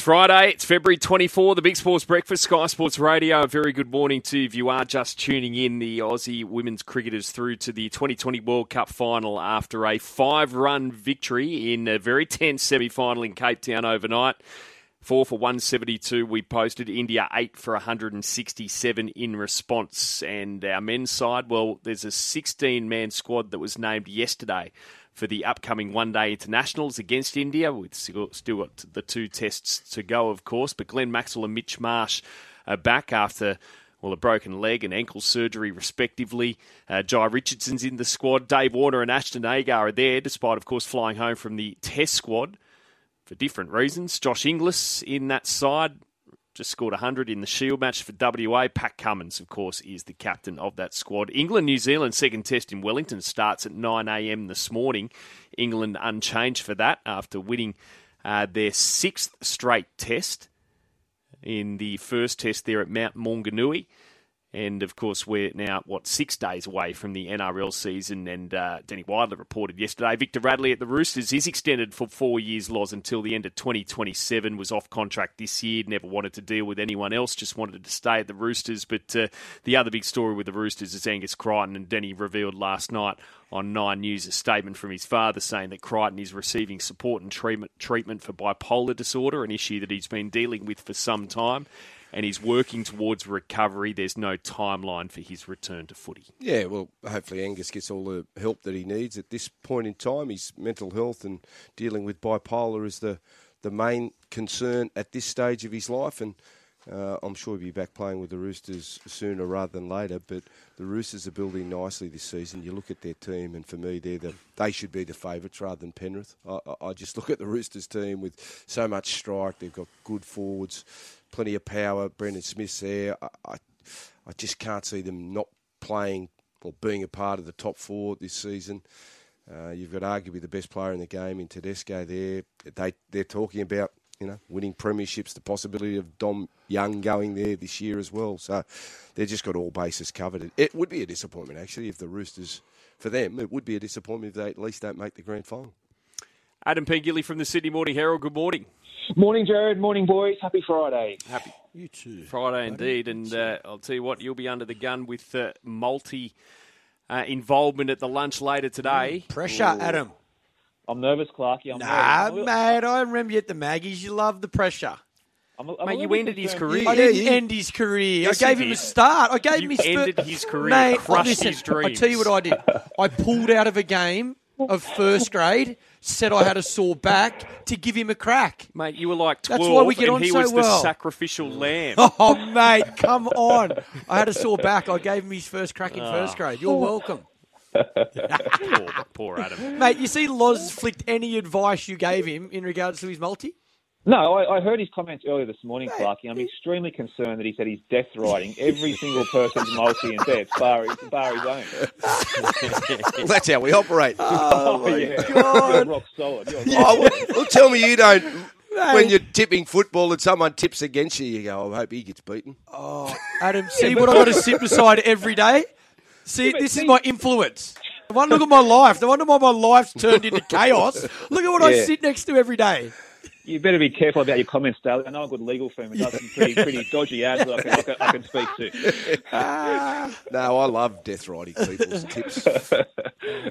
It's Friday, it's February 24, the Big Sports Breakfast, Sky Sports Radio. A very good morning to you if you are just tuning in. The Aussie women's cricketers through to the 2020 World Cup final after a five run victory in a very tense semi final in Cape Town overnight. Four for 172 we posted. India eight for 167 in response. And our men's side, well, there's a 16 man squad that was named yesterday for the upcoming one day internationals against India. We've still got the two tests to go, of course. But Glenn Maxwell and Mitch Marsh are back after. Well, a broken leg and ankle surgery, respectively. Uh, Jhye Richardson's in the squad. Dave Warner and Ashton Agar are there, despite, of course, flying home from the Test squad for different reasons. Josh Inglis in that side just scored 100 in the Shield match for WA. Pat Cummins, of course, is the captain of that squad. England New Zealand second test in Wellington starts at 9am this morning. England unchanged for that after winning uh, their sixth straight test in the first test there at Mount Maunganui. And of course, we're now, what, six days away from the NRL season. And uh, Danny reported yesterday Victor Radley at the Roosters is extended for four years, Loz, until the end of 2027. Was off contract this year, never wanted to deal with anyone else, just wanted to stay at the Roosters. But uh, the other big story with the Roosters is Angus Crichton. And Danny revealed last night on Nine News a statement from his father saying that Crichton is receiving support and treatment, treatment for bipolar disorder, an issue that he's been dealing with for some time and he's working towards recovery. There's no timeline for his return to footy. Yeah, well, hopefully Angus gets all the help that he needs at this point in time. His mental health and dealing with bipolar is the the main concern at this stage of his life, and uh, I'm sure he'll be back playing with the Roosters sooner rather than later. But the Roosters are building nicely this season. You look at their team, and for me, they're the, they should be the favourites rather than Penrith. I, I just look at the Roosters team with so much strike. They've got good forwards plenty of power. Brandon Smith's there. I, I, I just can't see them not playing or being a part of the top four this season. Uh, you've got arguably the best player in the game in Tedesco there. They they're talking about you know winning premierships, the possibility of Dom Young going there this year as well. So they've just got all bases covered. It would be a disappointment actually if the Roosters, for them, it would be a disappointment if they at least don't make the grand final. Adam Pengilly from the Sydney Morning Herald. Good morning. Morning, Jared. Morning, boys. Happy Friday. Happy. You too. Friday indeed. And uh, I'll tell you what, you'll be under the gun with uh, multi uh, involvement at the lunch later today. Mm, pressure, Ooh. Adam. I'm nervous, Clarky. I'm nah, nervous. mate. I remember you at the Maggies. You love the pressure. I'm a, I'm mate, you ended his career. I didn't end his career. Yes, I gave him a start. I gave you him his ended his career. Mate, crushed listen, his dreams. I tell you what I did. I pulled out of a game of first grade said I had a sore back to give him a crack. Mate, you were like 12 That's why we get and on he so was well. the sacrificial lamb. Oh, mate, come on. I had a sore back. I gave him his first crack in first ah. grade. You're welcome. poor, poor Adam. Mate, you see Loz flicked any advice you gave him in regards to his multi? No, I, I, heard his comments earlier this morning, Clarky. I'm extremely concerned that he said he's death riding every single person's multi in bed, bar, bar his own. well, that's how we operate. Oh, oh yeah. God. You're rock solid. You're rock oh, well, well, tell me you don't. Mate. When you're tipping football and someone tips against you, you go, I hope he gets beaten. Oh, Adam, see what I've got to sit beside every day? See, this is my influence. No wonder look at my life. No wonder why my life's turned into chaos. Look at what yeah. I sit next to every day you better be careful about your comments, Dale. I know a good legal firm and does some pretty, pretty dodgy ads that I can, I can, I can speak to. no, I love death riding people's tips. oh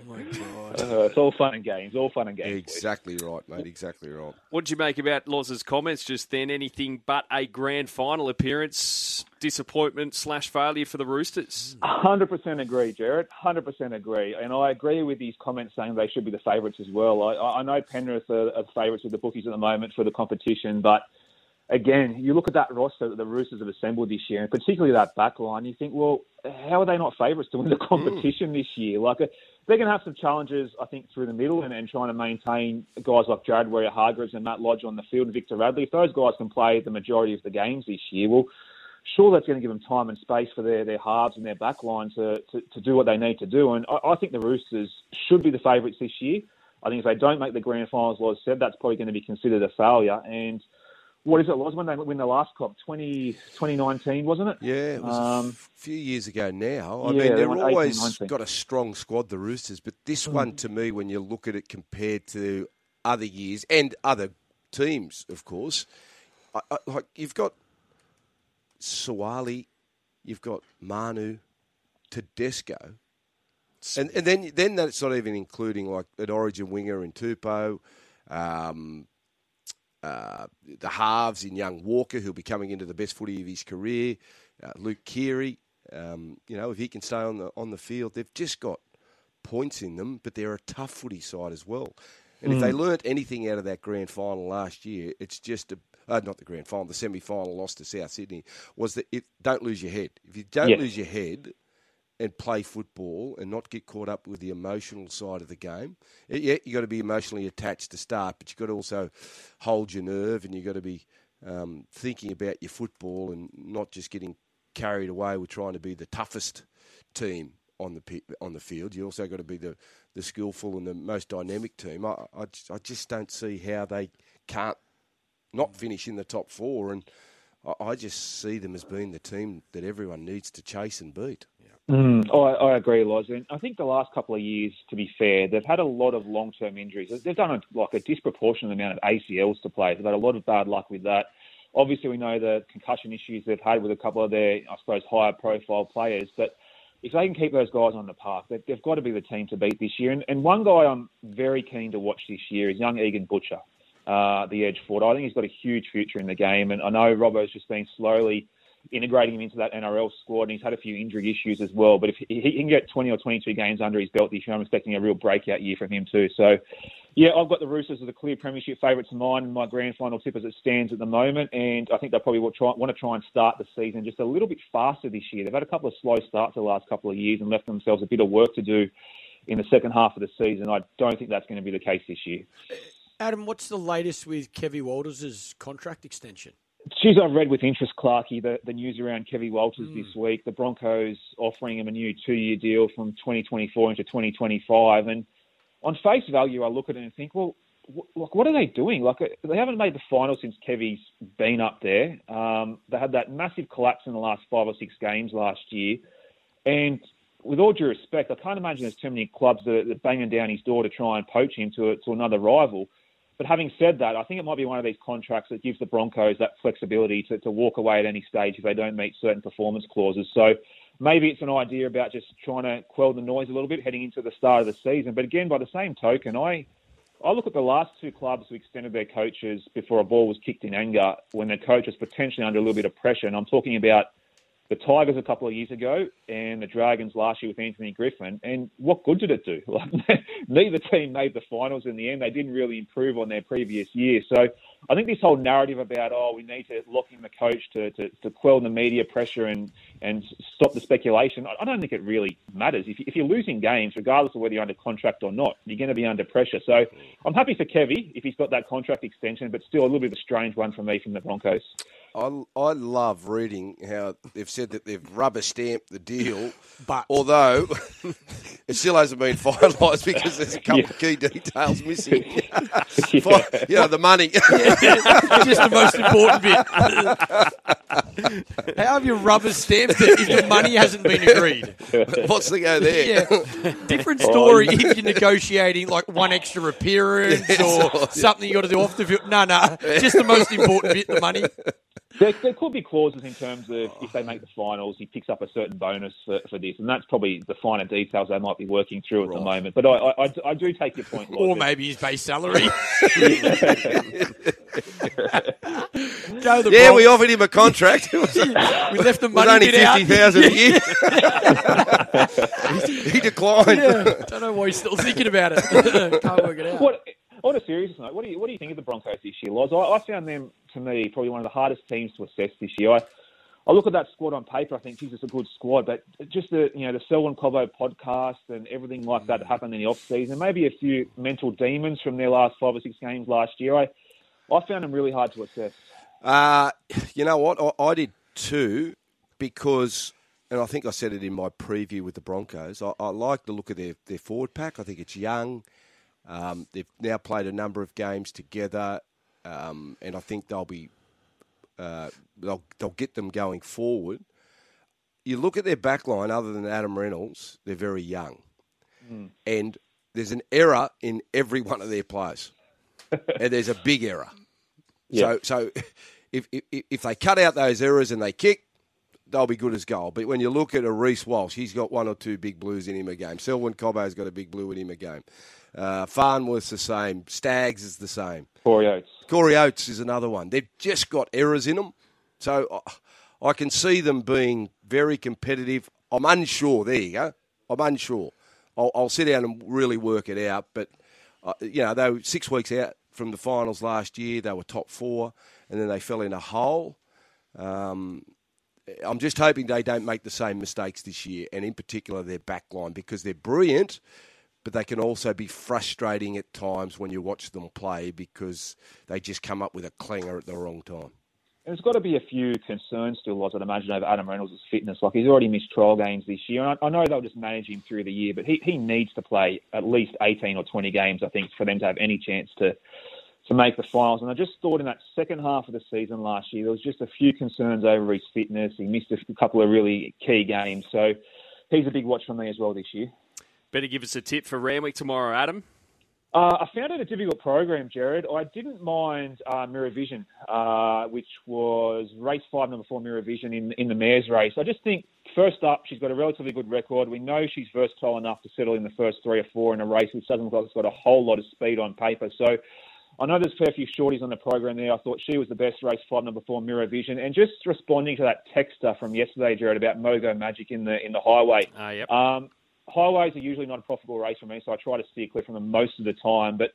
my god! Uh, it's all fun and games. All fun and games. Exactly boys. right, mate. Exactly right. What did you make about Loz's comments just then? Anything but a grand final appearance? Disappointment slash failure for the Roosters. Hundred percent agree, Jared. Hundred percent agree, and I agree with these comments saying they should be the favourites as well. I, I know Penrith are, are favourites with the bookies at the moment for the competition, but again, you look at that roster that the Roosters have assembled this year, and particularly that back line, you think, well, how are they not favourites to win the hmm. competition mm. this year? Like, uh, they're going to have some challenges, I think, through the middle and, and trying to maintain guys like Jared Waerea-Hargreaves and Matt Lodge on the field and Victor Radley. If those guys can play the majority of the games this year, well, sure that's going to give them time and space for their, their halves and their back line to, to, to do what they need to do. And I, I think the Roosters should be the favourites this year. I think if they don't make the grand finals, as I said, that's probably going to be considered a failure. And what is it was when they win the last Cup, 20, 2019, wasn't it? Yeah, it was um, a few years ago now. I yeah, mean, they've always 18, got a strong squad, the Roosters, but this mm. one, to me, when you look at it compared to other years and other teams, of course, I, I, like you've got Suaalii, you've got Manu, Tedesco, and and then then that's not even including like an Origin winger in Tupou, um, uh, the halves in young Walker who'll be coming into the best footy of his career, uh, Luke Keary. Um, you know if he can stay on the on the field, they've just got points in them, but they're a tough footy side as well. And mm. if they learnt anything out of that grand final last year, it's just a uh, not the grand final, the semi final loss to South Sydney was that it, don't lose your head. If you don't lose your head and play football and not get caught up with the emotional side of the game, it, yeah, you got to be emotionally attached to start, but you've got to also hold your nerve and you've got to be um, thinking about your football and not just getting carried away with trying to be the toughest team on the on the field. You also got to be the, the skillful and the most dynamic team. I, I, I just don't see how they can't not finish in the top four, and I, I just see them as being the team that everyone needs to chase and beat. Mm, I, I agree, Loz. And I think the last couple of years, to be fair, they've had a lot of long-term injuries. They've done a, like a disproportionate amount of ACLs to play. They've had a lot of bad luck with that. Obviously, we know the concussion issues they've had with a couple of their, I suppose, higher-profile players. But if they can keep those guys on the park, they've, they've got to be the team to beat this year. And, and one guy I'm very keen to watch this year is young Egan Butcher, uh, the edge forward. I think he's got a huge future in the game. And I know Robbo's just been slowly – integrating him into that NRL squad, and he's had a few injury issues as well. But if he can get 20 or 22 games under his belt this year, I'm expecting a real breakout year from him too. So, yeah, I've got the Roosters as a clear premiership favourites of mine in my grand final tip as it stands at the moment, and I think they probably will try, want to try and start the season just a little bit faster this year. They've had a couple of slow starts the last couple of years and left themselves a bit of work to do in the second half of the season. I don't think that's going to be the case this year. Adam, what's the latest with Kevin Walters' contract extension? Geez, I've read with interest, Clarkey, the, the news around Kevin Walters mm. this week. The Broncos offering him a new two-year deal from 2024 into 2025. And on face value, I look at it and think, well, like, what are they doing? Like, they haven't made the final since Kevy's been up there. Um, they had that massive collapse in the last five or six games last year. And with all due respect, I can't imagine there's too many clubs that are banging down his door to try and poach him to, to another rival. But having said that, I think it might be one of these contracts that gives the Broncos that flexibility to, to walk away at any stage if they don't meet certain performance clauses. So maybe it's an idea about just trying to quell the noise a little bit heading into the start of the season. But again, by the same token, I I look at the last two clubs who extended their coaches before a ball was kicked in anger when their coach was potentially under a little bit of pressure. And I'm talking about the Tigers a couple of years ago and the Dragons last year with Anthony Griffin. And what good did it do? Like, neither team made the finals in the end. They didn't really improve on their previous year. So I think this whole narrative about, oh, we need to lock in the coach to, to, to quell the media pressure and, and stop the speculation, I don't think it really matters. If, if you're losing games, regardless of whether you're under contract or not, you're going to be under pressure. So I'm happy for Kevy if he's got that contract extension, but still a little bit of a strange one for me from the Broncos. I, I love reading how they've said that they've rubber stamped the deal, but although it still hasn't been finalised because there's a couple yeah. of key details missing. yeah. You know, the money. just the most important bit. how have you rubber stamped it if the money hasn't been agreed? What's the go there? Yeah. Different story oh, if you're negotiating like one extra appearance yes. or something you got to do off the field. No, no, just the most important bit, the money. There, there, could be clauses in terms of if they make oh. the finals, he picks up a certain bonus for, for this, and that's probably the finer details they might be working through at right. the moment. But I, I, I, do take your point, or maybe his base salary. yeah, we offered him a contract. we left the money only fifty thousand a year. he, he declined. Yeah. Don't know why he's still thinking about it. Can't work it out. What, on a serious note, what do you what do you think of the Broncos this year, Loz? I, I found them to me probably one of the hardest teams to assess this year. I, I look at that squad on paper. I think, geez, it's a good squad, but just the you know the Selwyn Cobbo podcast and everything like that that happened in the off season, maybe a few mental demons from their last five or six games last year. I I found them really hard to assess. Uh, you know what? I, I did too, because and I think I said it in my preview with the Broncos. I, I like the look of their, their forward pack. I think it's young. Um, they've now played a number of games together, um, and I think they'll be uh, they'll they'll get them going forward. You look at their backline, other than Adam Reynolds, they're very young, mm. and there's an error in every one of their players, and there's a big error. Yeah. So so if, if if they cut out those errors and they kick, they'll be good as gold. But when you look at a Reece Walsh, he's got one or two big blues in him a game. Selwyn Cobbo's got a big blue in him a game. Uh, Farnworth's the same. Stags is the same. Corey Oates. Corey Oates is another one. They've just got errors in them. So uh, I can see them being very competitive. I'm unsure. There you go. I'm unsure. I'll, I'll sit down and really work it out. But, uh, you know, they were six weeks out from the finals last year. They were top four, and then they fell in a hole. Um, I'm just hoping they don't make the same mistakes this year, and in particular their back line, because they're brilliant, but they can also be frustrating at times when you watch them play because they just come up with a clanger at the wrong time. There's got to be a few concerns still, I'd imagine, over Adam Reynolds' fitness. Like, he's already missed trial games this year. And I, I know they'll just manage him through the year, but he, he needs to play at least 18 or 20 games, I think, for them to have any chance to to make the finals. And I just thought in that second half of the season last year, there was just a few concerns over his fitness. He missed a couple of really key games. So he's a big watch for me as well this year. Better give us a tip for Randwick tomorrow, Adam. Uh, I found it a difficult program, Jared. I didn't mind uh, Mirror Vision, uh, which was race five, number four, Mirror Vision in in the mares race. I just think first up, she's got a relatively good record. We know she's versatile enough to settle in the first three or four in a race, which doesn't look like it's got a whole lot of speed on paper. So I know there's a fair few shorties on the program there. I thought she was the best race five, number four, Mirror Vision, and just responding to that texter from yesterday, Jared, about Mogo Magic in the in the highway. Uh, yep. Um, highways are usually not a profitable race for me, so I try to steer clear from them most of the time. But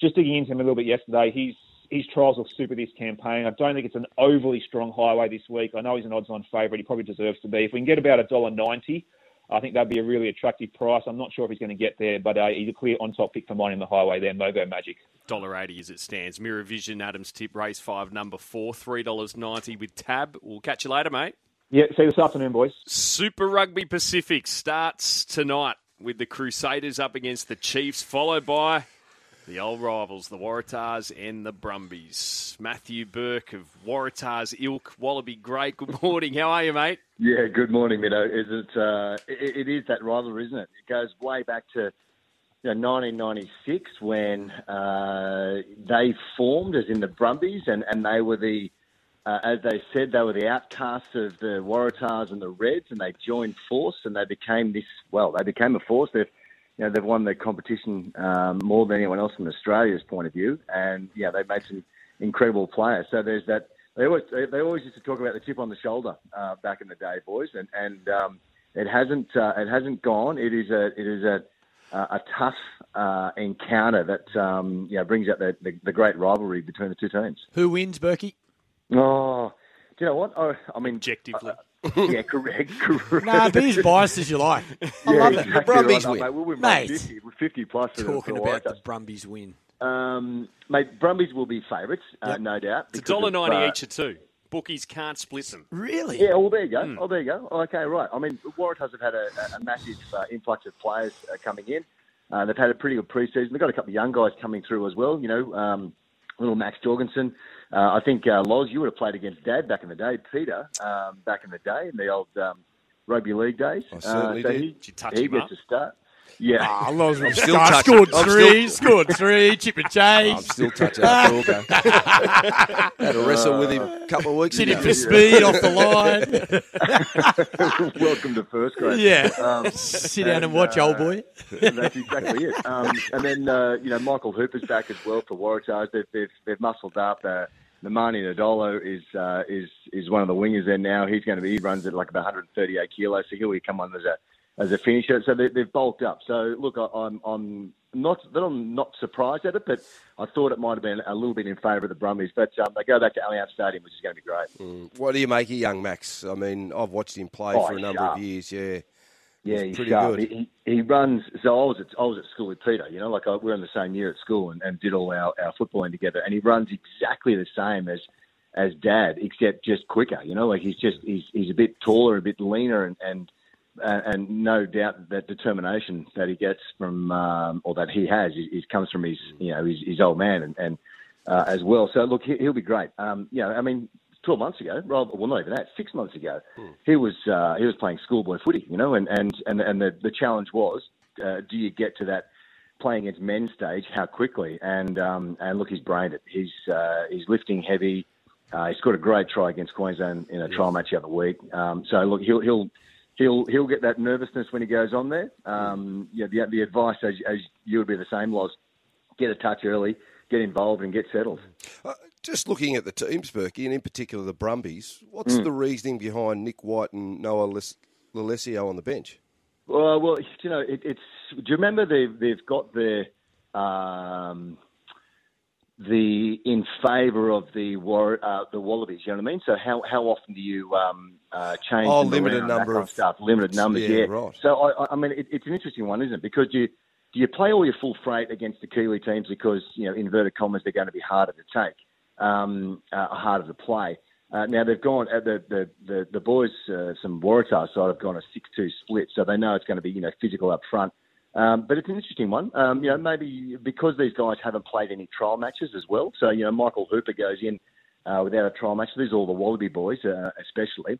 just digging into him a little bit yesterday, he's his trials look super this campaign. I don't think it's an overly strong highway this week. I know he's an odds-on favourite. He probably deserves to be. If we can get about a dollar ninety, I think that'd be a really attractive price. I'm not sure if he's going to get there, but uh, he's a clear on-top pick for mine in the highway there. Mogo Magic. Dollar eighty as it stands. Mirror Vision, Adams tip, race five, number four, three dollars ninety with tab. We'll catch you later, mate. Yeah, see you this afternoon, boys. Super Rugby Pacific starts tonight with the Crusaders up against the Chiefs, followed by the old rivals, the Waratahs and the Brumbies. Matthew Burke of Waratahs ilk, Wallaby Great. Good morning. How are you, mate? Yeah, good morning, Mido. Is it, uh, it? It is that rivalry, isn't it? It goes way back to you know, 1996 when uh, they formed, as in the Brumbies, and, and they were the, uh, as they said, they were the outcasts of the Waratahs and the Reds, and they joined force, and they became this. Well, they became a force. They've you know, they've won the competition um, more than anyone else from Australia's point of view, and yeah, they've made some incredible players. So there's that. They always they always used to talk about the chip on the shoulder uh, back in the day, boys, and and um, it hasn't uh, it hasn't gone. It is a it is a a tough uh, encounter that um, know, brings out the, the, the great rivalry between the two teams. Who wins, Burkey? Oh, do you know what? I, I mean, Objectively. uh, yeah, correct, correct. Nah, be as biased as you like. I yeah, love it. The Brumbies right, win. mate. We'll win Mate. 50, We're 50 plus. for the- Talking for the about the Brumbies win. Um, mate, Brumbies will be favourites, uh, Yep. no doubt. It's a because dollar of, ninety uh, each or two. Bookies can't split them. Really? Yeah, well, there you go. Hmm. Oh, there you go. Okay, right. I mean, the Waratahs have had a, a massive uh, influx of players uh, coming in. Uh, they've had a pretty good pre-season. They've got a couple of young guys coming through as well. You know, um, little Max Jorgensen. Uh, I think uh, Loz, you would have played against Dad back in the day, Peter, um, back in the day in the old um, rugby league days. I certainly uh, so did. He, Did you touch he him gets up? a start. Yeah. Ah, Loz I'm still scored I'm three, scored three, chip and I'm chase. still touching. Had a wrestle with him a couple of weeks Hit ago. him for speed off the line. Welcome to first grade. yeah. Um, Sit down and and, watch, uh, old boy. That's exactly it. Um, and then uh, you know Michael Hooper's back as well for Waratahs. They've they've, they've muscled up. Uh, Nemani Nadolo is uh, is is one of the wingers there now. He's going to be he runs at like about 138 kilos, so he'll come on as a as a finisher. So they, they've bulked up. So look, I, I'm I'm not that I'm not surprised at it, but I thought it might have been a little bit in favour of the Brumbies. But um, they go back to Allianz Stadium, which is going to be great. What do you make of young Max? I mean, I've watched him play Oh, for a number sharp. of years. Yeah, Yeah, He's he's pretty sharp. good. He, he he runs. So I was at I was at school with Peter. You know, like I, we're in the same year at school and, and did all our, our footballing together. And he runs exactly the same as as Dad, except just quicker. You know, like he's just he's he's a bit taller, a bit leaner, and and and no doubt that determination that he gets from um, or that he has is comes from his you know his, his old man and, and uh, as well. So look, he, he'll be great. Um, you know, I mean, twelve months ago, well not even that, six months ago, he was uh, he was playing schoolboy footy. You know, and and and and the, the challenge was, uh, do you get to that playing against men stage? How quickly? And um, and look, he's brained it. He's uh, he's lifting heavy. Uh, he scored a great try against Queensland in a trial match the other week. Um, so look, he'll he'll he'll he'll get that nervousness when he goes on there. Um, yeah, the the advice as, as you would be the same was get a touch early, get involved, and get settled. Uh, just looking at the teams, Burkey, and in particular the Brumbies, what's mm. the reasoning behind Nick White and Noah Lolesio on the bench? Well, well, you know, it, it's. Do you remember they've they've got the um, the in favour of the war, uh, the Wallabies? You know what I mean? So how how often do you um, uh, change? Oh, limited number of, stuff. Limited numbers. Yeah, yeah. right. So I, I mean, it, it's an interesting one, isn't it? Because you do you play all your full freight against the Kiwi teams because you know inverted commas they're going to be harder to take, um, uh, harder to play. Uh, now they've gone uh, the, the the the boys, uh, some Waratah side have gone a six-two split, so they know it's going to be you know physical up front. Um, but it's an interesting one. Um, you know, maybe because these guys haven't played any trial matches as well. So you know, Michael Hooper goes in uh, without a trial match. These are all the Wallaby boys, uh, especially.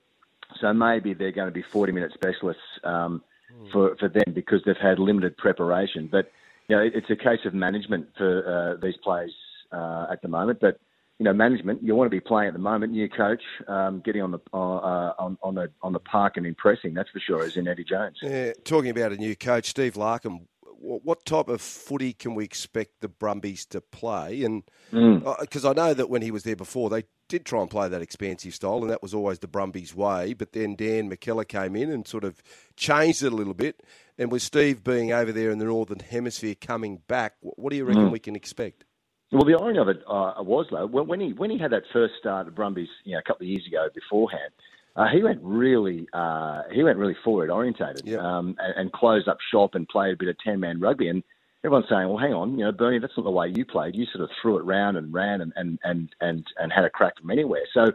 So maybe they're going to be forty-minute specialists um, mm. for for them because they've had limited preparation. But you know, it, it's a case of management for uh, these players uh, at the moment. But you know, management, you want to be playing at the moment. New coach, um, getting on the uh, on, on the on the park and impressing. That's for sure. As in Eddie Jones. Yeah, talking about a new coach, Steve Larkham. What type of footy can we expect the Brumbies to play? And because mm. I know that when he was there before, they did try and play that expansive style, and that was always the Brumbies' way. But then Dan McKellar came in and sort of changed it a little bit. And with Steve being over there in the Northern Hemisphere coming back, what do you reckon mm. we can expect? Well, the irony of it uh, was though when he when he had that first start at Brumbies, you know, a couple of years ago beforehand, uh, he went really uh, he went really forward orientated yep. um, and, and, closed up shop and played a bit of ten man rugby. And everyone's saying, well, hang on, you know, Bernie, that's not the way you played. You sort of threw it round and ran and and and and, and had a crack from anywhere. So.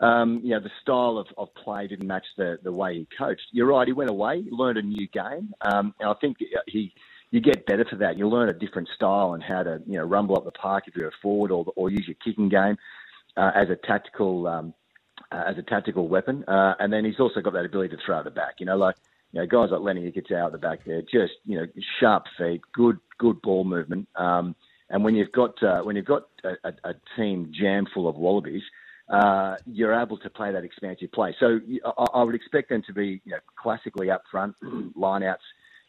Um, you know, the style of, of play didn't match the, the way he coached. You're right, he went away, learned a new game. Um, and I think he, you get better for that. You learn a different style and how to you know rumble up the park if you're a forward or, or use your kicking game uh, as a tactical um, uh, as a tactical weapon. Uh, and then he's also got that ability to throw at the back. You know, like you know guys like Lenny gets out the back there, just you know sharp feet, good good ball movement. Um, and when you've got uh, when you've got a, a, a team jam full of wallabies. Uh, you're able to play that expansive play. So I, I would expect them to be you know, classically up front, lineouts,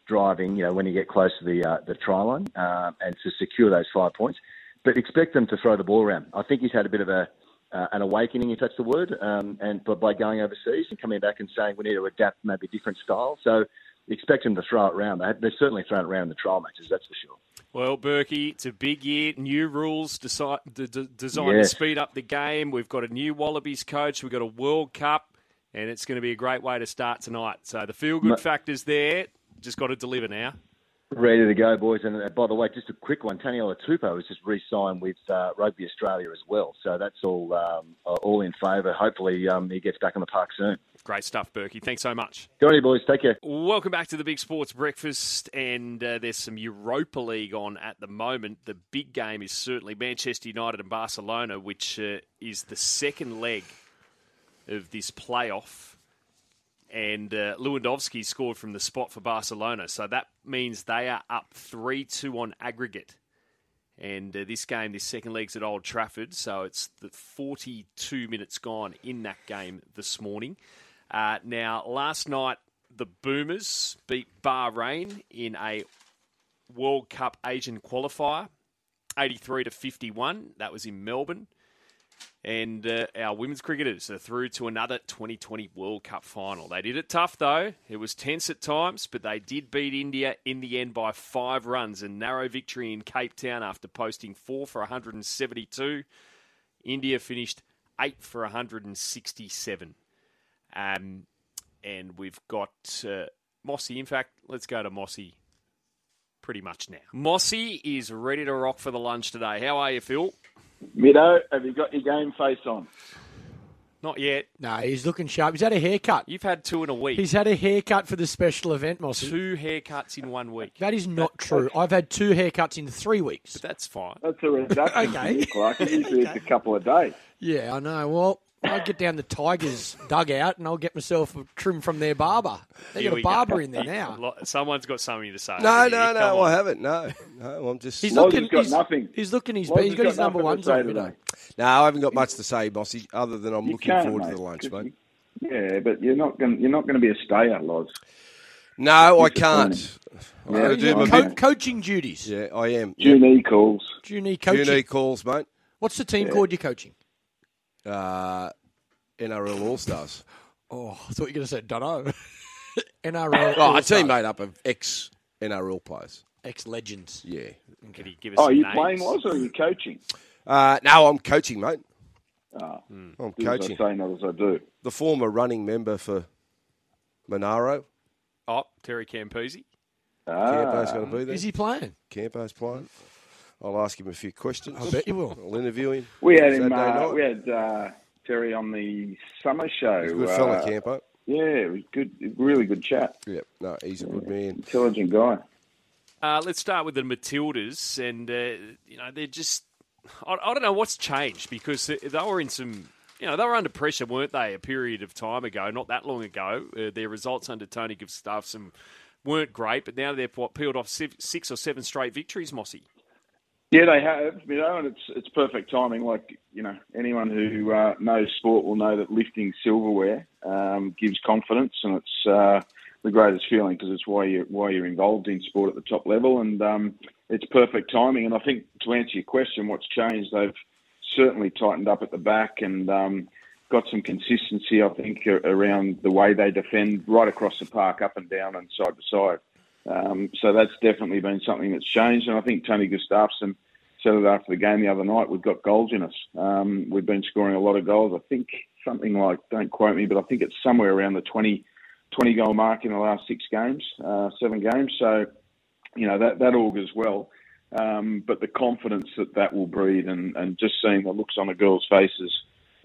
driving, you know, when you get close to the uh, the try line uh, and to secure those five points. But expect them to throw the ball around. I think he's had a bit of a uh, an awakening, if that's the word, um, and by going overseas and coming back and saying we need to adapt maybe different style. So expect them to throw it around. They've certainly thrown it around in the trial matches, that's for sure. Well, Burkey, it's a big year. New rules designed yes. to speed up the game. We've got a new Wallabies coach. We've got a World Cup, and it's going to be a great way to start tonight. So the feel good factor's there just got to deliver now. Ready to go, boys. And uh, by the way, just a quick one. Taniela Tupou has just re-signed with uh, Rugby Australia as well. So that's all um, all in favour. Hopefully um, he gets back on the park soon. Great stuff, Burkey. Thanks so much. Go on, boys. Take care. Welcome back to the Big Sports Breakfast. And uh, there's some Europa League on at the moment. The big game is certainly Manchester United and Barcelona, which uh, is the second leg of this playoff and uh, Lewandowski scored from the spot for Barcelona. So that means they are up 3 2 on aggregate. And uh, this game, this second leg's at Old Trafford, so it's the 42 minutes gone in that game this morning. Uh, now, last night, the Boomers beat Bahrain in a World Cup Asian qualifier, 83 to 51. That was in Melbourne. And uh, our women's cricketers are through to another 2020 World Cup final. They did it tough, though. It was tense at times, but they did beat India in the end by five runs. A narrow victory in Cape Town after posting four for 172. India finished eight for 167. Um, and we've got uh, Mossy. In fact, let's go to Mossy pretty much now. Mossy is ready to rock for the lunch today. How are you, Phil? Mido, have you got your game face on? Not yet. No, he's looking sharp. He's had a haircut. You've had two in a week. He's had a haircut for the special event, Mossy. Two haircuts in one week. That is not true. I've had two haircuts in three weeks. But that's fine. That's a reduction, okay. Clark. Usually okay. it's a couple of days. Yeah, I know. Well, I'll get down the Tigers dugout and I'll get myself a trim from their barber. They Here got we a go. barber in there now. Someone's got something to say. No, over no, no, I haven't. No, no, I'm just. He's Loz looking. has got he's, nothing. He's looking. His. Loz he's has got his number nothing to ones on. Today. No, I haven't got much to say, Bossy, other than I'm You looking forward mate, to the lunch, mate. Yeah, but you're not going. You're not going to be a stayer, Loz. No, I can't. I'm Yeah, do my. Co- coaching duties. Yeah, I am. June E calls. Junior coaching. Junior calls, mate. What's the team called you're coaching? Uh, NRL All Stars. Oh, I thought you were going to say Dunno. NRL. Oh, a All-Stars. team made up of ex NRL players. Ex legends. Yeah. Can you give us Oh, are some you names? playing, Loz, or are you coaching? Uh, no, I'm coaching, mate. Ah, I'm do as I coaching. say, not as I do. The former running member for Monaro. Oh, Terry Campese. Campo's Ah, going to be there. Is he playing? Campo's playing. I'll ask him a few questions. I bet you will. I'll interview him. we had him. Uh, we had uh, Terry on the summer show. Good uh, fella, Campo. Yeah, it was good. Really good chat. Yeah, no, he's a good man. Intelligent guy. Uh, let's start with the Matildas, and uh, you know they're just. I, I don't know what's changed because they, they were in some. You know they were under pressure, weren't they? A period of time ago, not that long ago. Uh, their results under Tony Gustavsson weren't great, but now they've what peeled off six, six or seven straight victories. Mossy. Yeah, they have, you know, and it's it's perfect timing. Like you know, anyone who uh, knows sport will know that lifting silverware um, gives confidence, and it's uh, the greatest feeling because it's why you why you're involved in sport at the top level, and um, it's perfect timing. And I think to answer your question, what's changed? They've certainly tightened up at the back and um, got some consistency. I think around the way they defend right across the park, up and down and side to side. Um, so that's definitely been something that's changed. And I think Tony Gustavsson said it after the game the other night. We've got goals in us. Um, we've been scoring a lot of goals. I think something like, don't quote me, but I think it's somewhere around the 20, 20 goal mark in the last six games, uh, seven games. So, you know, that, that augurs well. Um, but the confidence that that will breed and, and just seeing the looks on the girls' faces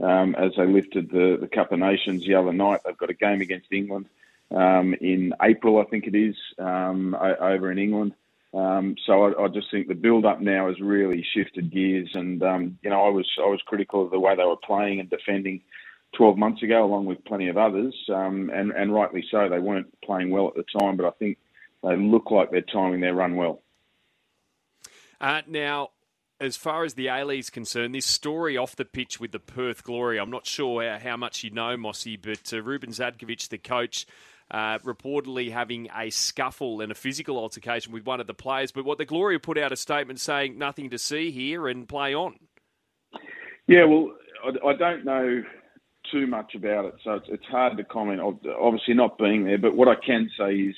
um, as they lifted the, the Cup of Nations the other night. They've got a game against England um, in April, I think it is, um, over in England. Um, so I, I just think the build-up now has really shifted gears, and um, you know I was I was critical of the way they were playing and defending 12 months ago, along with plenty of others, um, and and rightly so. They weren't playing well at the time, but I think they look like they're timing their run well. Uh, now, as far as the A is concerned, this story off the pitch with the Perth Glory, I'm not sure how, how much you know, Mossy, but uh, Ruben Zadkovich, the coach, uh, reportedly having a scuffle and a physical altercation with one of the players. But what the Glory put out a statement saying nothing to see here and play on. Yeah, well, I, I don't know too much about it, so it's, it's hard to comment. Obviously, not being there, but what I can say is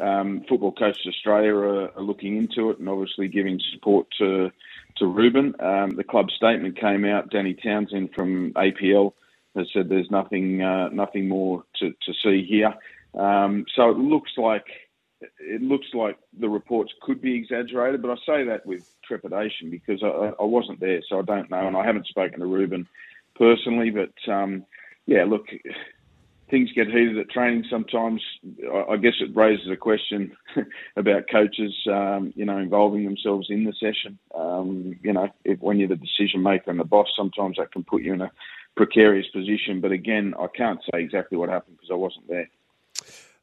um, Football Coaches Australia are, are looking into it and obviously giving support to to Ruben. Um, the club statement came out. Danny Townsend from APL has said there's nothing uh, nothing more to, to see here. Um, so it looks like it looks like the reports could be exaggerated, but I say that with trepidation because I, I wasn't there, so I don't know, and I haven't spoken to Ruben personally. But um, yeah, look, things get heated at training sometimes. I, I guess it raises a question about coaches, um, you know, involving themselves in the session. Um, you know, if, when you're the decision maker and the boss, sometimes that can put you in a precarious position. But again, I can't say exactly what happened because I wasn't there.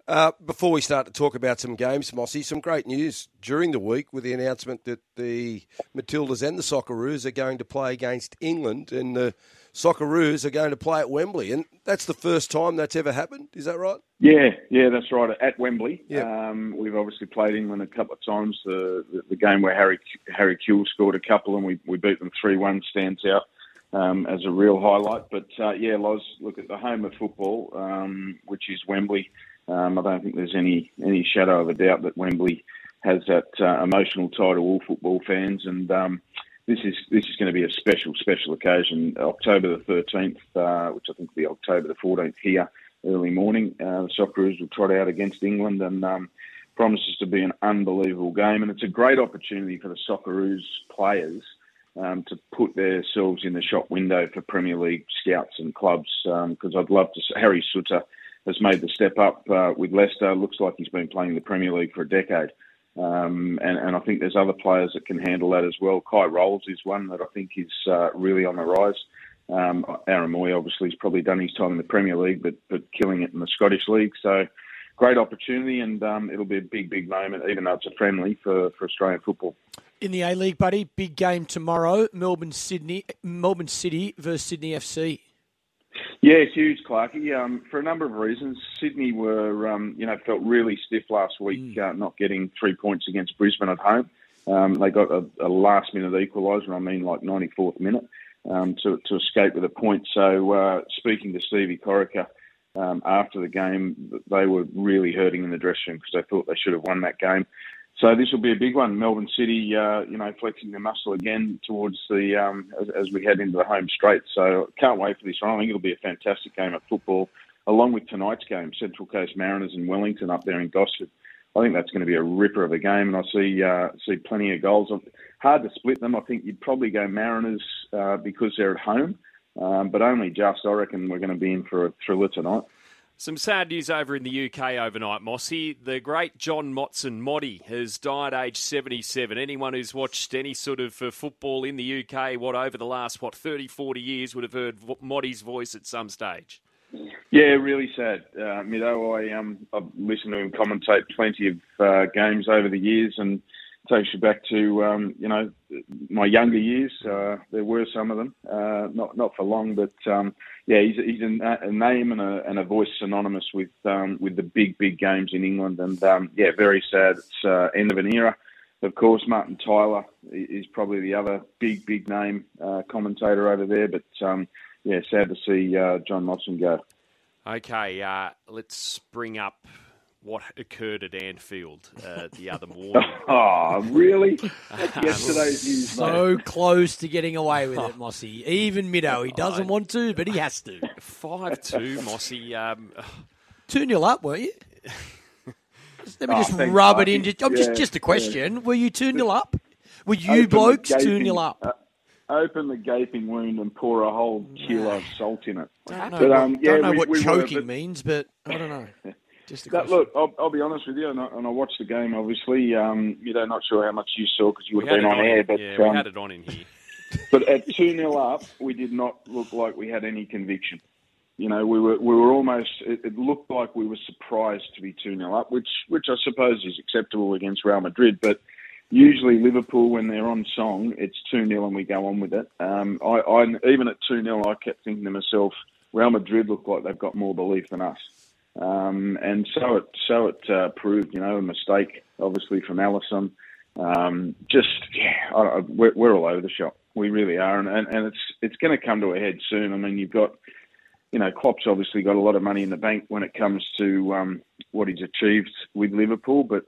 Uh, before we start to talk about some games, Mossy, some great news during the week with the announcement that the Matildas and the Socceroos are going to play against England, and the Socceroos are going to play at Wembley, and that's the first time that's ever happened. Is that right? Yeah, yeah, that's right. At Wembley, um, we've obviously played England a couple of times. The the, the game where Harry Harry Kewell scored a couple and we, we beat them three one stands out um, as a real highlight. But uh, yeah, Loz, look at the home of football, um, which is Wembley. Um, I don't think there's any any shadow of a doubt that Wembley has that uh, emotional tie to all football fans, and um, this is this is going to be a special special occasion. October the 13th, uh, which I think will be October the 14th here, early morning. Uh, the Socceroos will trot out against England, and um, promises to be an unbelievable game. And it's a great opportunity for the Socceroos players. Um, to put themselves in the shop window for Premier League scouts and clubs, because I'd love to. Harry Souttar has made the step up uh, with Leicester. Looks like he's been playing the Premier League for a decade. Um, and, and I think there's other players that can handle that as well. Kye Rowles is one that I think is uh, really on the rise. Um, Aaron Mooy obviously has probably done his time in the Premier League, but but killing it in the Scottish League. So great opportunity, and um, it'll be a big, big moment, even though it's a friendly for, for Australian football. In the A League, buddy, big game tomorrow. Melbourne, Sydney, Melbourne City versus Sydney FC. Yeah, huge, Clarky. Um, for a number of reasons, Sydney were, um, you know, felt really stiff last week, mm. uh, not getting three points against Brisbane at home. Um, they got a, a last-minute equaliser. I mean, like 94th minute um, to to escape with a point. So, uh, speaking to Stevie Corica um, after the game, they were really hurting in the dressing room because they thought they should have won that game. So this will be a big one. Melbourne City, uh, you know, flexing their muscle again towards the um, as, as, we head into the home straight. So can't wait for this one. I think it'll be a fantastic game of football, along with tonight's game, Central Coast Mariners and Wellington up there in Gosford. I think that's going to be a ripper of a game, and I see uh, see plenty of goals. Hard to split them. I think you'd probably go Mariners uh, because they're at home, um, but only just. I reckon we're going to be in for a thriller tonight. Some sad news over in the UK overnight, Mossy. The great John Motson, Motty, has died aged 77. Anyone who's watched any sort of uh, football in the UK, what, over the last, what, 30, 40 years would have heard Motty's voice at some stage. Yeah, really sad. Uh, know, I, um, I've listened to him commentate plenty of uh, games over the years and takes you back to um, you know my younger years. Uh, there were some of them, uh, not not for long, but um, yeah, he's he's a, a name and a, and a voice synonymous with um, with the big big games in England, and um, yeah, very sad. It's uh, end of an era. Of course, Martin Tyler is probably the other big big name uh, commentator over there, but um, yeah, sad to see uh, John Motson go. Okay, uh, let's bring up what occurred at Anfield uh, the other morning. oh, really? yesterday's news. So close to getting away with it, Mossy. Even Mido, he doesn't want to, but he has to. Five two, Mossy. Um, two 0 up, were you? Let me oh, just rub it in. Just, I'm yeah, just just a question. Yeah. Were you two 0 up? Were you blokes two 0 up? Uh, open the gaping wound and pour a whole kilo of salt in it. Don't know, but, um, yeah, don't know we, what we choking were, but... means, but I don't know. Just that, look, I'll, I'll, be honest with you, and I, and I watched the game. Obviously, um, you know, not sure how much you saw because you were been on, on, air, but yeah, um, we had it on in here. but at two 0 up, we did not look like we had any conviction. You know, we were we were almost. It, it looked like we were surprised to be two 0 up, which which I suppose is acceptable against Real Madrid, but usually Liverpool, when they're on song, it's 2 0 and we go on with it. Um, I, I, even at 2 0, I kept thinking to myself, Real Madrid look like they've got more belief than us. Um, and so it so it uh, proved, you know, a mistake, obviously from Alisson. Um, just yeah, I, we're, we're, all over the shop. We really are, and, and, and it's it's going to come to a head soon. I mean, you've got, you know, Klopp's obviously got a lot of money in the bank when it comes to um, what he's achieved with Liverpool, but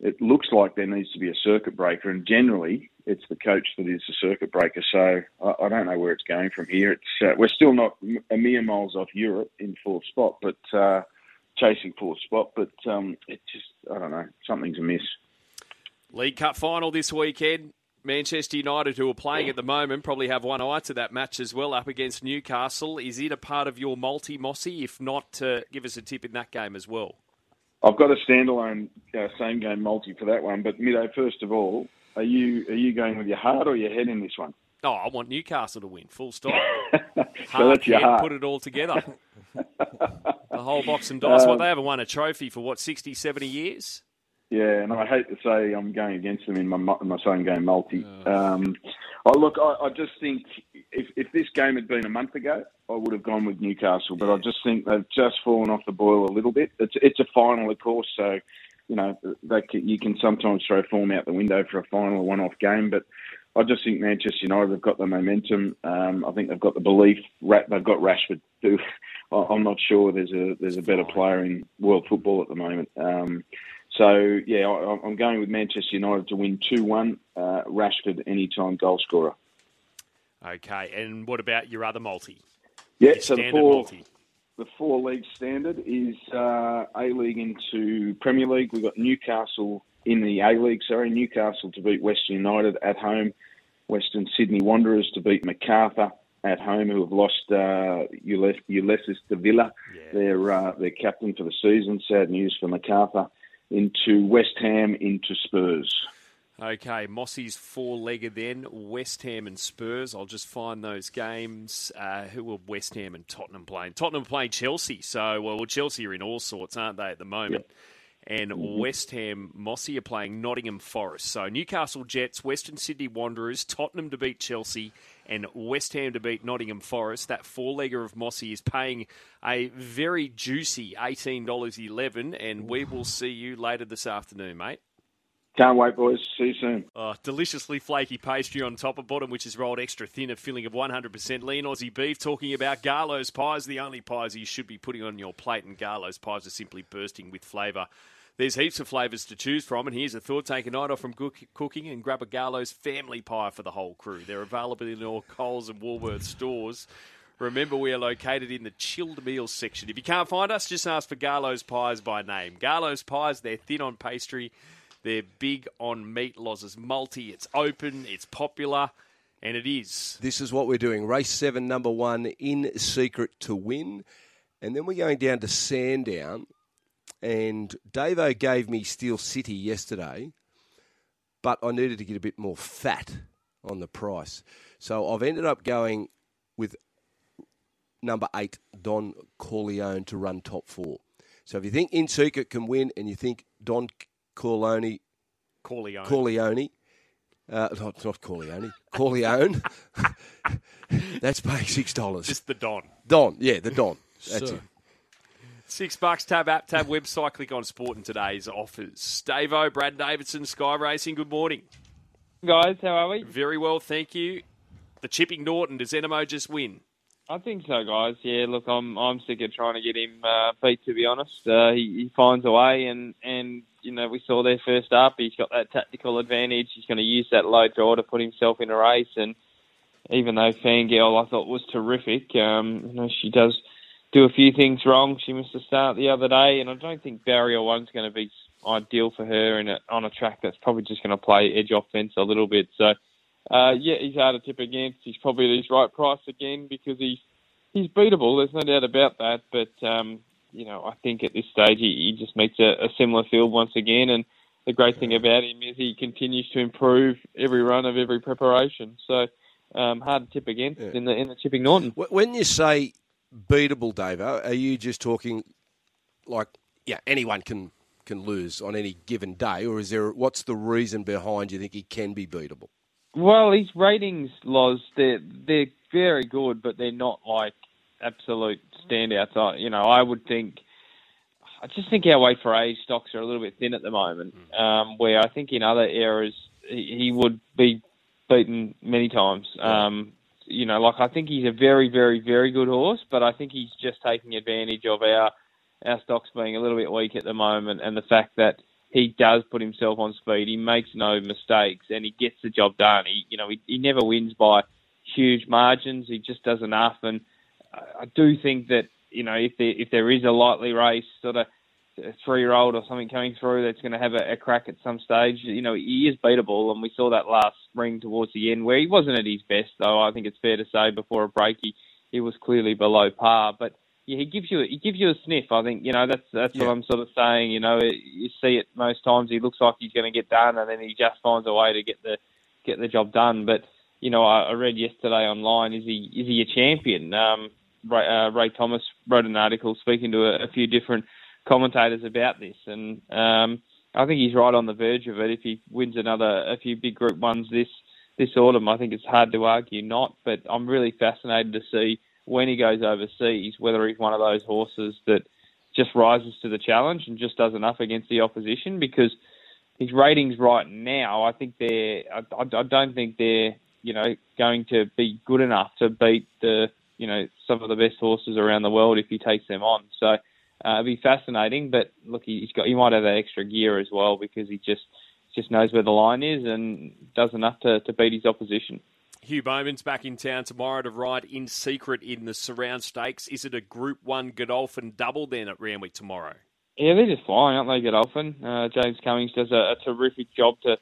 it looks like there needs to be a circuit breaker, and generally it's the coach that is the circuit breaker. So I, I don't know where it's going from here. It's uh, we're still not a mere miles off Europe in fourth spot, but uh, chasing fourth spot. But um, it just I don't know something's amiss. League Cup final this weekend. Manchester United, who are playing at the moment, probably have one eye to that match as well, up against Newcastle. Is it a part of your multi Mossy? If not, uh, give us a tip in that game as well. I've got a standalone uh, same game multi for that one. But Mido, first of all, are you are you going with your heart or your head in this one? Oh, I want Newcastle to win. Full stop. so that's your heart. Put it all together. the whole box and dice. Um, what they haven't won a trophy for what 60, 70 years. Yeah, and I hate to say I'm going against them in my my same game multi. Um, oh, look, I, I just think if, if this game had been a month ago, I would have gone with Newcastle. But I just think they've just fallen off the boil a little bit. It's it's a final, of course, so you know they can, you can sometimes throw form out the window for a final, one-off game. But I just think Manchester United have got the momentum. Um, I think they've got the belief. They've got Rashford. Who I'm not sure there's a there's a better player in world football at the moment. Um, so yeah, I, am going with Manchester United to win two one. Uh, Rashford anytime goal scorer. Okay, and what about your other multi? Yeah, so the four, multi. the four league standard is uh, A League into Premier League. We've got Newcastle in the A League, sorry, Newcastle to beat Western United at home, Western Sydney Wanderers to beat Macarthur at home, who have lost uh, Ulysses de Villa, yeah. their uh, their captain for the season. Sad news for Macarthur. Into West Ham, into Spurs. Okay, Mossy's four-legger then, West Ham and Spurs. I'll just find those games. Uh, who were West Ham and Tottenham playing? Tottenham playing Chelsea. So, well, Chelsea are in all sorts, aren't they, at the moment? And mm-hmm. West Ham, Mossy are playing Nottingham Forest. So Newcastle Jets, Western Sydney Wanderers, Tottenham to beat Chelsea, and West Ham to beat Nottingham Forest. That four-legger of Mossy is paying a very juicy $18.11, and we will see you later this afternoon, mate. Can't wait, boys. See you soon. Oh, deliciously flaky pastry on top of bottom, which is rolled extra thin, a filling of 100% lean Aussie beef. Talking about Garlo's pies, the only pies you should be putting on your plate, and Garlo's pies are simply bursting with flavour. There's heaps of flavours to choose from, and here's a thought: take a night off from cook- cooking and grab a Garlo's family pie for the whole crew. They're available in all Coles and Woolworths stores. Remember, we are located in the chilled meals section. If you can't find us, just ask for Garlo's Pies by name. Garlo's Pies, they're thin on pastry, they're big on meat. Loz's multi, it's open, it's popular, and it is. This is what we're doing. Race seven, number one, in secret to win. And then we're going down to Sandown. And Davo gave me Steel City yesterday, but I needed to get a bit more fat on the price. So I've ended up going with number eight, Don Corleone, to run top four. So if you think In Secret can win and you think Don Corleone, Corleone. Corleone, uh, not, not Corleone, Corleone, that's paying $6. Just the Don. Don, yeah, the Don. That's So- it. Six bucks, tab app, tab website, click on sport in today's offers. Stavo, Brad Davidson, Sky Racing, good morning. guys. How are we? Very well, thank you. The Chipping Norton, does Anamoe just win? I think so, guys. Yeah, look, I'm I'm sick of trying to get him uh, beat. To be honest, uh, he, he finds a way, and and you know we saw there first up. He's got that tactical advantage. He's going to use that low draw to put himself in a race. And even though Fangirl I thought was terrific, um, you know she does do a few things wrong. She missed the start the other day, and I don't think barrier one's going to be ideal for her in a, on a track that's probably just going to play edge off fence a little bit. So. Uh, yeah, he's hard to tip against. He's probably at his right price again because he's he's beatable. There's no doubt about that. But um, you know, I think at this stage he, he just meets a, a similar field once again. And the great thing about him is he continues to improve every run of every preparation. So um, hard to tip against Yeah. in the in the Chipping Norton. When you say beatable, Dave, are you just talking like yeah anyone can can lose on any given day, or is there what's the reason behind you think he can be beatable? Well, his ratings, Loz, they're they're very good, but they're not like absolute standouts. I, you know, I would think. I just think our weight for age stocks are a little bit thin at the moment. Um, where I think in other eras he, he would be beaten many times. Um, you know, like I think he's a very, very, very good horse, but I think he's just taking advantage of our our stocks being a little bit weak at the moment, and the fact that he does put himself on speed. He makes no mistakes, and he gets the job done. He, you know, he, he never wins by huge margins. He just does enough, and I, do think that you know if there if there is a lightly race sort of a three-year-old or something coming through that's going to have a, a crack at some stage, you know, he is beatable, and we saw that last spring towards the end where he wasn't at his best, though. I think it's fair to say before a break he he was clearly below par, but yeah, he gives you he gives you a sniff. I think you know that's that's Yeah. what I'm sort of saying. You know, you see it most times. He looks like he's going to get done, and then he just finds a way to get the get the job done. But you know, I, I read yesterday online. Is he is he a champion? Um, Ray, uh, Ray Thomas wrote an article speaking to a, a few different commentators about this, and um, I think he's right on the verge of it. If he wins another a few big Group ones this this autumn, I think it's hard to argue not. But I'm really fascinated to see when he goes overseas whether he's one of those horses that just rises to the challenge and just does enough against the opposition because his ratings right now, I think they're, I, I don't think they're, you know, going to be good enough to beat the, you know, some of the best horses around the world if he takes them on. So uh, it'd be fascinating, but look, he- he's got, he might have that extra gear as well because he just, just knows where the line is and does enough to, to beat his opposition. Hugh Bowman's back in town tomorrow to ride in secret in the Surround Stakes. Is it a Group 1 Godolphin double then at Randwick tomorrow? Yeah, they're just flying, aren't they, Godolphin? Uh, James Cummings does a, a terrific job to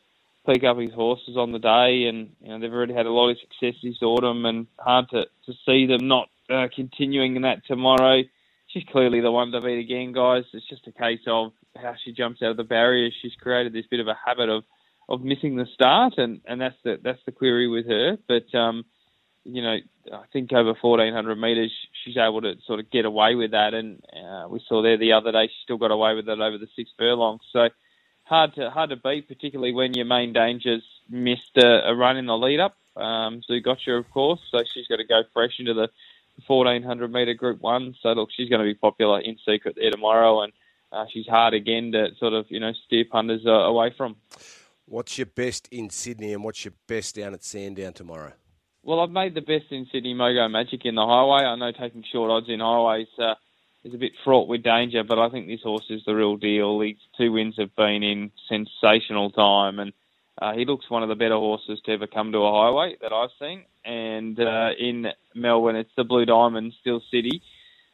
pick up his horses on the day, and you know, they've already had a lot of success this autumn, and hard to, to see them not uh, continuing in that tomorrow. She's clearly the one to beat again, guys. It's just a case of how she jumps out of the barriers. She's created this bit of a habit of of missing the start, and, and that's the that's the query with her. But um, you know, I think over 1400 metres, she's able to sort of get away with that. And uh, we saw there the other day, she still got away with it over the six furlongs. So hard to hard to beat, particularly when your main dangers missed a, a run in the lead up. Um, Zougotcha, of course, so she's got to go fresh into the 1400 metre Group One. So look, she's going to be popular in secret there tomorrow, and uh, she's hard again to sort of you know steer punters uh, away from. What's your best in Sydney, and what's your best down at Sandown tomorrow? Well, I've made the best in Sydney Mogo Magic in the highway. I know taking short odds in highways uh, is a bit fraught with danger, but I think this horse is the real deal. His two wins have been in sensational time, and uh, he looks one of the better horses to ever come to a highway that I've seen. And uh, in Melbourne, it's the Blue Diamond, Steel City.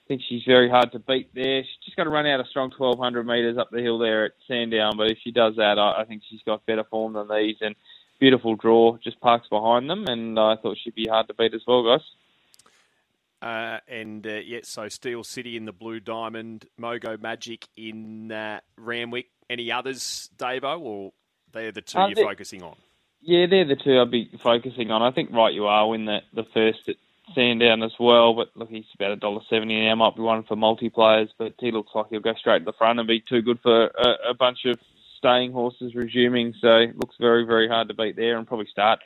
I think she's very hard to beat there. She's just got to run out a strong 1,200 metres up the hill there at Sandown, but if she does that, I, I think she's got better form than these. And beautiful draw, just parks behind them, and I thought she'd be hard to beat as well, guys. Uh, and uh, yeah, so Steel City in the Blue Diamond, Mogo Magic in uh, Randwick. Any others, Davo, or they're the two Uh, you're focusing on? Yeah, they're the two I'd be focusing on. I think right you are win the the first at Sandown as well, but look, he's about a dollar seventy now. Might be one for multiplayers, but he looks like he'll go straight to the front and be too good for a, a bunch of staying horses resuming. So looks very very hard to beat there, and probably start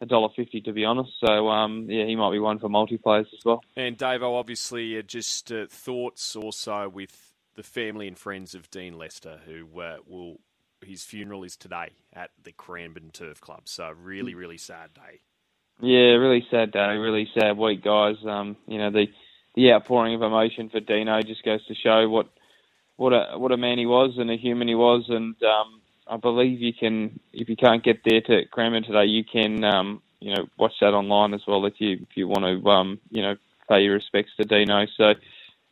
a dollar fifty to be honest. So um, yeah, he might be one for multiplayers as well. And Davo, obviously, uh, just uh, thoughts also with the family and friends of Dean Lester, who uh, will his funeral is today at the Cranbourne Turf Club. So really, really sad day. Yeah, really sad day, really sad week, guys. Um, you know the the outpouring of emotion for Dino just goes to show what what a what a man he was and a human he was. And um, I believe you can, if you can't get there to Cranbourne today, you can um, you know watch that online as well if you if you want to um, you know pay your respects to Dino. So.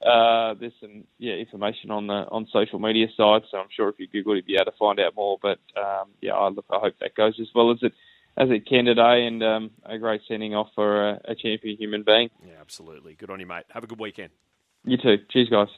Uh, there's some yeah information on the on social media sites, so I'm sure if you Google it, you'll be able to find out more. But um, yeah, I look, I hope that goes as well as it as it can today, and um, a great sending off for a, a champion human being. Yeah, absolutely. Good on you, mate. Have a good weekend. You too. Cheers, guys.